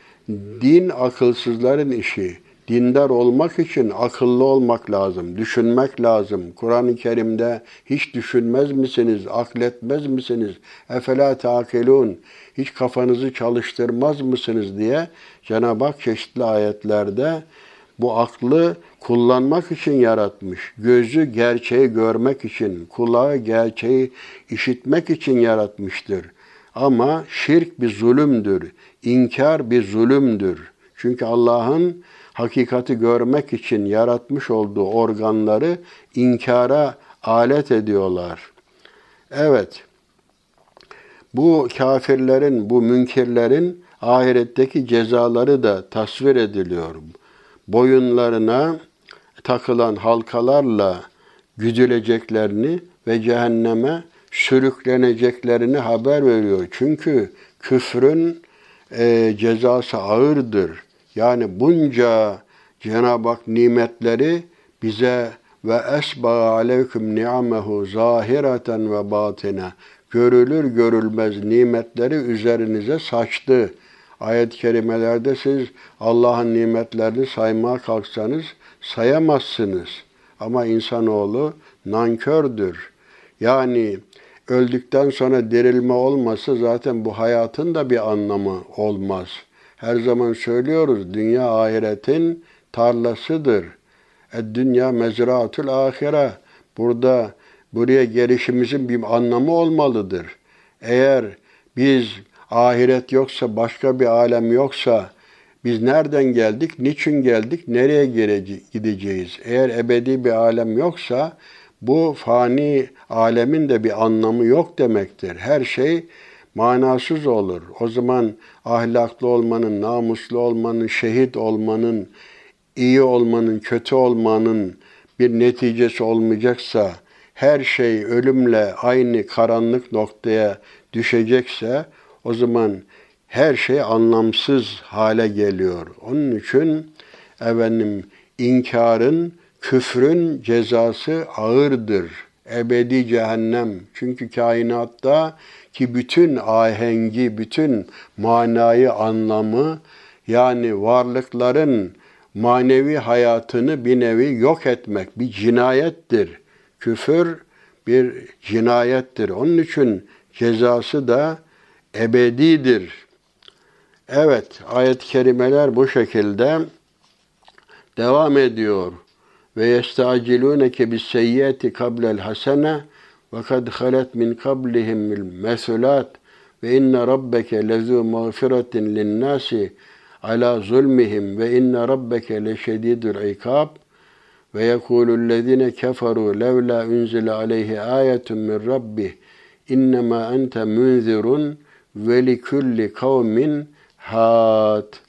din akılsızların işi. Dindar olmak için akıllı olmak lazım, düşünmek lazım. Kur'an-ı Kerim'de hiç düşünmez misiniz, akletmez misiniz? Efela takilun, hiç kafanızı çalıştırmaz mısınız diye Cenab-ı Hak çeşitli ayetlerde bu aklı kullanmak için yaratmış. Gözü gerçeği görmek için, kulağı gerçeği işitmek için yaratmıştır. Ama şirk bir zulümdür, inkar bir zulümdür. Çünkü Allah'ın hakikati görmek için yaratmış olduğu organları inkara alet ediyorlar. Evet, Bu kafirlerin, bu münkirlerin ahiretteki cezaları da tasvir ediliyor. Boyunlarına takılan halkalarla güdüleceklerini ve cehenneme sürükleneceklerini haber veriyor. Çünkü küfrün e, cezası ağırdır. Yani bunca Cenab-ı Hak nimetleri bize ve esba aleyküm ni'amehu zahireten ve batine görülür görülmez nimetleri üzerinize saçtı. Ayet-i kerimelerde siz Allah'ın nimetlerini saymaya kalksanız sayamazsınız. Ama insanoğlu nankördür. Yani öldükten sonra dirilme olmasa zaten bu hayatın da bir anlamı olmaz. Her zaman söylüyoruz dünya ahiretin tarlasıdır. E dünya mezraatül ahire. Burada buraya gelişimizin bir anlamı olmalıdır. Eğer biz ahiret yoksa, başka bir alem yoksa biz nereden geldik, niçin geldik, nereye gideceğiz? Eğer ebedi bir alem yoksa bu fani alemin de bir anlamı yok demektir. Her şey manasız olur. O zaman ahlaklı olmanın, namuslu olmanın, şehit olmanın, iyi olmanın, kötü olmanın bir neticesi olmayacaksa, her şey ölümle aynı karanlık noktaya düşecekse, o zaman her şey anlamsız hale geliyor. Onun için efendim inkarın, küfrün cezası ağırdır. Ebedi cehennem. Çünkü kainatta ki bütün ahengi, bütün manayı, anlamı yani varlıkların manevi hayatını bir nevi yok etmek bir cinayettir. Küfür bir cinayettir. Onun için cezası da ebedidir. Evet, ayet-i kerimeler bu şekilde devam ediyor. Ve yestacilunke bis seyyati kablel hasene ve kad halet min kablihimul mesulat ve inne rabbeke lezu mağfiretin lin nasi ala zulmihim ve inne rabbeke leşedidul ikab ve yekulü'llezine keferu levla unzile aleyhi ayetun min rabbih innema ente munzirun ve likulli kavmin hat.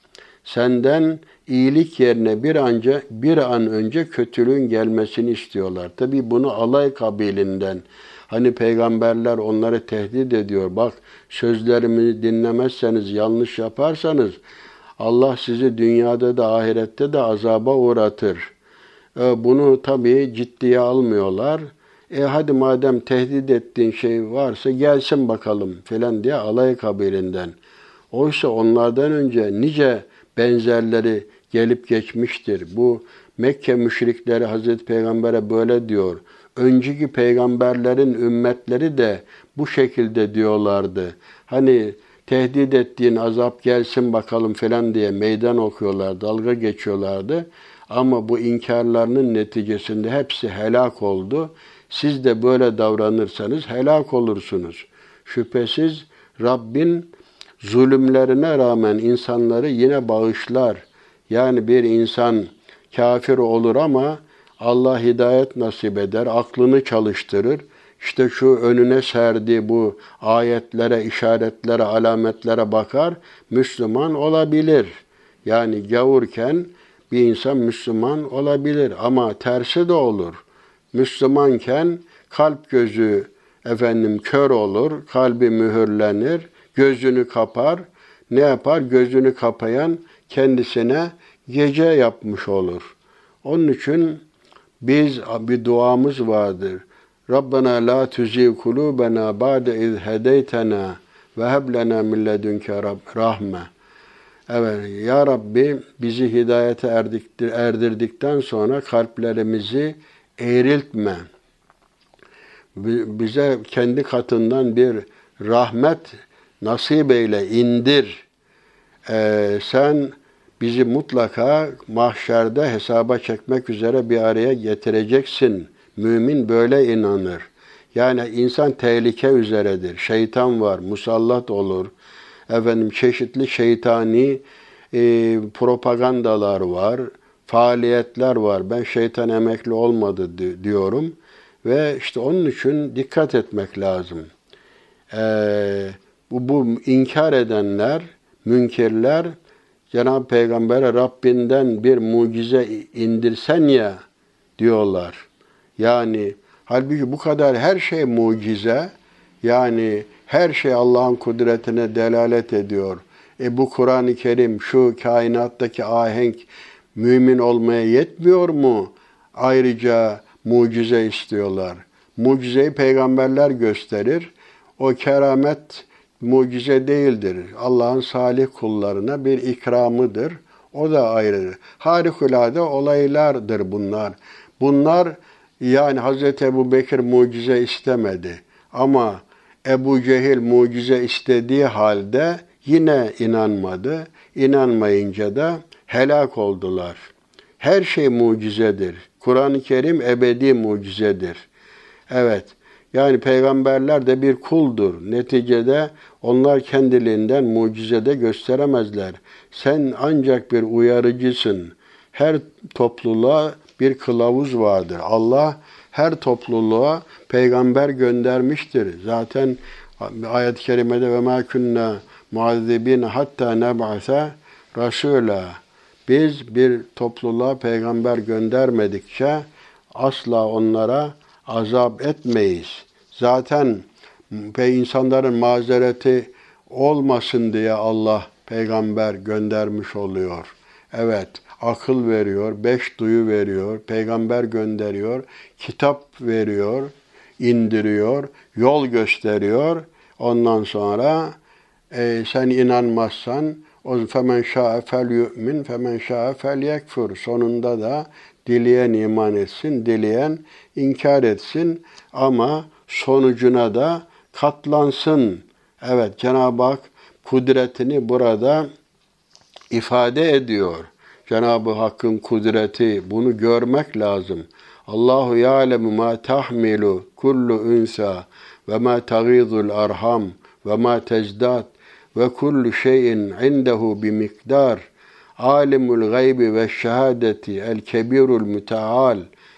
Senden iyilik yerine bir anca bir an önce kötülüğün gelmesini istiyorlar. Tabi bunu alay kabilinden. Hani peygamberler onları tehdit ediyor. Bak sözlerimi dinlemezseniz, yanlış yaparsanız Allah sizi dünyada da ahirette de azaba uğratır. E, bunu tabii ciddiye almıyorlar. E hadi madem tehdit ettiğin şey varsa gelsin bakalım filan diye alay kabilinden. Oysa onlardan önce nice benzerleri gelip geçmiştir. Bu Mekke müşrikleri Hazreti Peygamber'e böyle diyor. Önceki peygamberlerin ümmetleri de bu şekilde diyorlardı. Hani tehdit ettiğin azap gelsin bakalım falan diye meydan okuyorlar, dalga geçiyorlardı. Ama bu inkarlarının neticesinde hepsi helak oldu. Siz de böyle davranırsanız helak olursunuz. Şüphesiz Rabbin zulümlerine rağmen insanları yine bağışlar. Yani bir insan kafir olur ama Allah hidayet nasip eder, aklını çalıştırır. İşte şu önüne serdiği bu ayetlere, işaretlere, alametlere bakar, Müslüman olabilir. Yani gavurken bir insan Müslüman olabilir ama tersi de olur. Müslümanken kalp gözü efendim kör olur, kalbi mühürlenir, gözünü kapar. Ne yapar? Gözünü kapayan kendisine gece yapmış olur. Onun için biz bir duamız vardır. Rabbena la tuzi kulubena ba'de iz hedeytena ve heb lena min ledunke rahme. Evet, Ya Rabbi bizi hidayete erdiktir, erdirdikten sonra kalplerimizi eğriltme. Bize kendi katından bir rahmet nasip eyle, indir. Ee, sen bizi mutlaka mahşerde hesaba çekmek üzere bir araya getireceksin. Mümin böyle inanır. Yani insan tehlike üzeredir. Şeytan var, musallat olur. Efendim çeşitli şeytani e, propagandalar var, faaliyetler var. Ben şeytan emekli olmadı diyorum. Ve işte onun için dikkat etmek lazım. Ee, bu, bu inkar edenler, münkirler Cenab-ı Peygamber'e Rabbinden bir mucize indirsen ya diyorlar. Yani halbuki bu kadar her şey mucize. Yani her şey Allah'ın kudretine delalet ediyor. E bu Kur'an-ı Kerim şu kainattaki ahenk mümin olmaya yetmiyor mu? Ayrıca mucize istiyorlar. Mucizeyi peygamberler gösterir. O keramet mucize değildir. Allah'ın salih kullarına bir ikramıdır. O da ayrıdır. Harikulade olaylardır bunlar. Bunlar yani Hz. Ebu Bekir mucize istemedi. Ama Ebu Cehil mucize istediği halde yine inanmadı. İnanmayınca da helak oldular. Her şey mucizedir. Kur'an-ı Kerim ebedi mucizedir. Evet, yani peygamberler de bir kuldur. Neticede onlar kendiliğinden mucizede gösteremezler. Sen ancak bir uyarıcısın. Her topluluğa bir kılavuz vardır. Allah her topluluğa peygamber göndermiştir. Zaten ayet-i kerimede ve ma kunna muazzibin hatta neb'ase rasula. Biz bir topluluğa peygamber göndermedikçe asla onlara azap etmeyiz. Zaten insanların mazereti olmasın diye Allah peygamber göndermiş oluyor. Evet, akıl veriyor, beş duyu veriyor, peygamber gönderiyor, kitap veriyor, indiriyor, yol gösteriyor. Ondan sonra e, sen inanmazsan o femen şa'e fel yu'min femen şa'e fel yekfur. Sonunda da dileyen iman etsin, dileyen inkar etsin ama sonucuna da katlansın. Evet Cenab-ı Hak kudretini burada ifade ediyor. Cenab-ı Hakk'ın kudreti bunu görmek lazım. Allahu ya'lemu ma tahmilu kullu unsa ve ma taghidul arham ve ma tezdat ve kullu şeyin indehu bi miktar. Alimul gaybi ve şehadeti el kebirul müteal.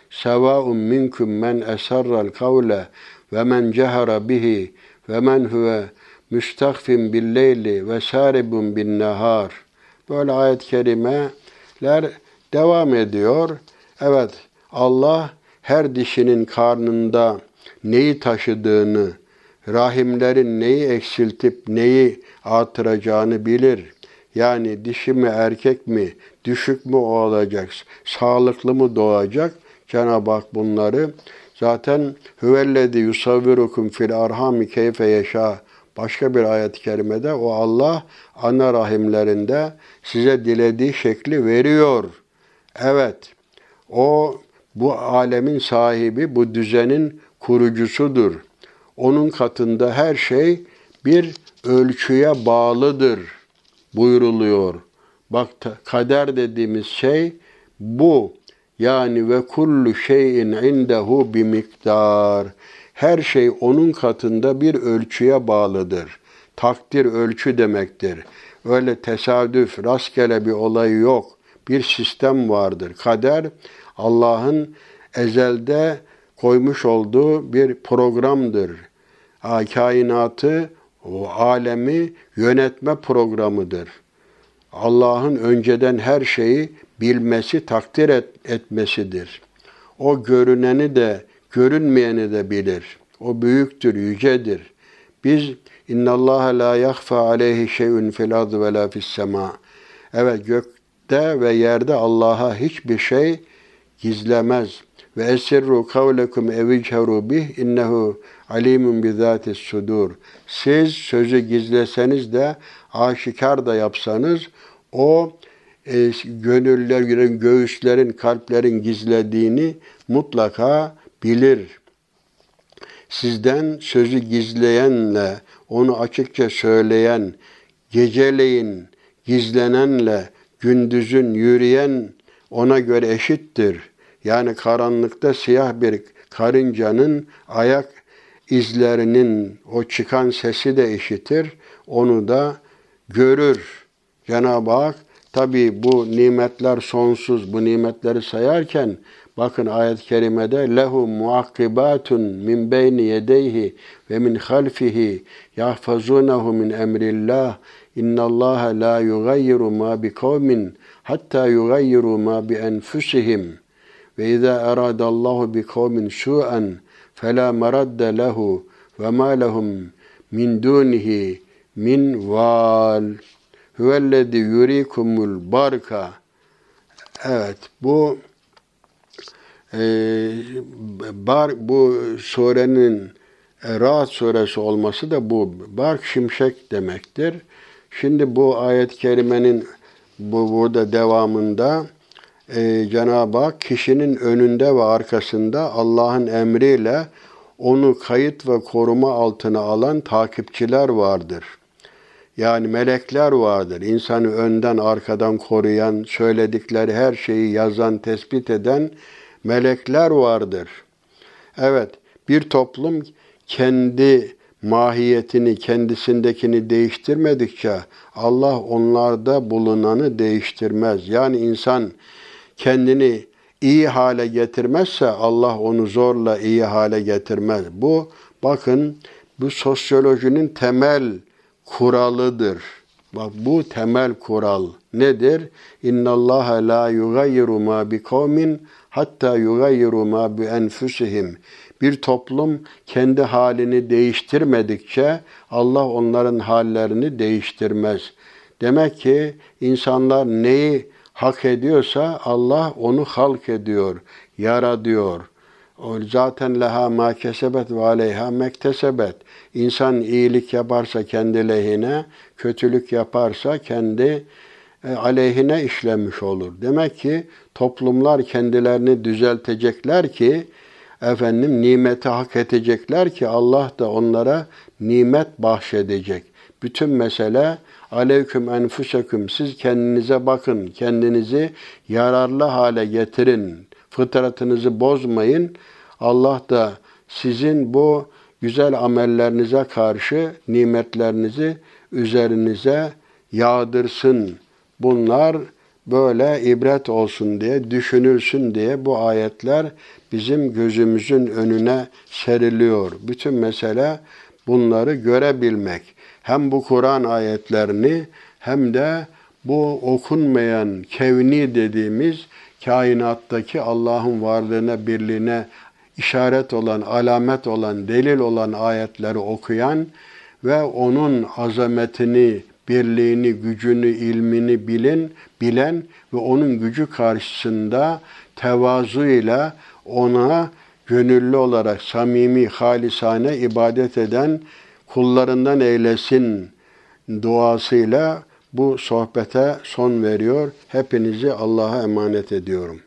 Sevâun minkum men esarra'l kavle ve men cehara bihi ve men huve müstakfin bil leyli ve saribun bin nehar. Böyle ayet-i kerimeler devam ediyor. Evet Allah her dişinin karnında neyi taşıdığını, rahimlerin neyi eksiltip neyi artıracağını bilir. Yani dişi mi erkek mi, düşük mü olacak, sağlıklı mı doğacak? Cenab-ı Hak bunları zaten hüvellezi yusavvirukum fil arhami keyfe yeşâ Başka bir ayet-i kerimede o Allah ana rahimlerinde size dilediği şekli veriyor. Evet, o bu alemin sahibi, bu düzenin kurucusudur. Onun katında her şey bir ölçüye bağlıdır buyruluyor. Bak kader dediğimiz şey bu. Yani ve kullu şeyin indehu bir miktar. Her şey onun katında bir ölçüye bağlıdır. Takdir ölçü demektir. Öyle tesadüf, rastgele bir olay yok. Bir sistem vardır. Kader Allah'ın ezelde koymuş olduğu bir programdır. Kainatı, o alemi yönetme programıdır. Allah'ın önceden her şeyi bilmesi, takdir et, etmesidir. O görüneni de görünmeyeni de bilir. O büyüktür, yücedir. Biz inna Allah la yahfa aleyhi şey'un fil ard ve la fis sema. Evet gökte ve yerde Allah'a hiçbir şey gizlemez. Ve esirru kavlekum evicheru bih innehu alimun bi zatis sudur. Siz sözü gizleseniz de aşikar da yapsanız o e, gönüllerin, göğüslerin, kalplerin gizlediğini mutlaka bilir. Sizden sözü gizleyenle, onu açıkça söyleyen, geceleyin gizlenenle, gündüzün yürüyen ona göre eşittir. Yani karanlıkta siyah bir karıncanın ayak izlerinin o çıkan sesi de işitir. Onu da görür. Cenab-ı Hak tabi bu nimetler sonsuz. Bu nimetleri sayarken Bakın ayet-i kerimede lehu muakkibatun min beyni yedeyhi ve min halfihi yahfazunahu min emrillah. İnnallaha la yugayyiru ma bi kavmin hatta yugayyiru ma bi enfusihim. Ve izâ eradallahu bi kavmin su'an fela maradde lehu ve ma lehum min dunihi min val. Huvellezî yurikumul barka. Evet bu e, bar bu surenin e, Rahat suresi olması da bu bark şimşek demektir. Şimdi bu ayet-i kerimenin bu burada devamında e, Cenab-ı Hak kişinin önünde ve arkasında Allah'ın emriyle onu kayıt ve koruma altına alan takipçiler vardır. Yani melekler vardır. İnsanı önden arkadan koruyan, söyledikleri her şeyi yazan, tespit eden melekler vardır. Evet, bir toplum kendi mahiyetini, kendisindekini değiştirmedikçe Allah onlarda bulunanı değiştirmez. Yani insan kendini iyi hale getirmezse Allah onu zorla iyi hale getirmez. Bu bakın bu sosyolojinin temel kuralıdır. Bak bu temel kural nedir? İnna Allah la yugayyiru ma bi kavmin hatta yugayyiru ma bi enfusihim. Bir toplum kendi halini değiştirmedikçe Allah onların hallerini değiştirmez. Demek ki insanlar neyi hak ediyorsa Allah onu halk ediyor, yaratıyor. O zaten leha ma kesebet ve aleyha mektesebet. İnsan iyilik yaparsa kendi lehine, kötülük yaparsa kendi aleyhine işlemiş olur. Demek ki toplumlar kendilerini düzeltecekler ki efendim nimeti hak edecekler ki Allah da onlara nimet bahşedecek. Bütün mesele aleyküm enfuseküm siz kendinize bakın, kendinizi yararlı hale getirin, fıtratınızı bozmayın. Allah da sizin bu güzel amellerinize karşı nimetlerinizi üzerinize yağdırsın. Bunlar böyle ibret olsun diye, düşünülsün diye bu ayetler bizim gözümüzün önüne seriliyor. Bütün mesele bunları görebilmek. Hem bu Kur'an ayetlerini hem de bu okunmayan kevni dediğimiz kainattaki Allah'ın varlığına, birliğine işaret olan, alamet olan, delil olan ayetleri okuyan ve onun azametini, birliğini, gücünü, ilmini bilin, bilen ve onun gücü karşısında tevazuyla ona gönüllü olarak samimi, halisane ibadet eden kullarından eylesin duasıyla bu sohbete son veriyor. Hepinizi Allah'a emanet ediyorum.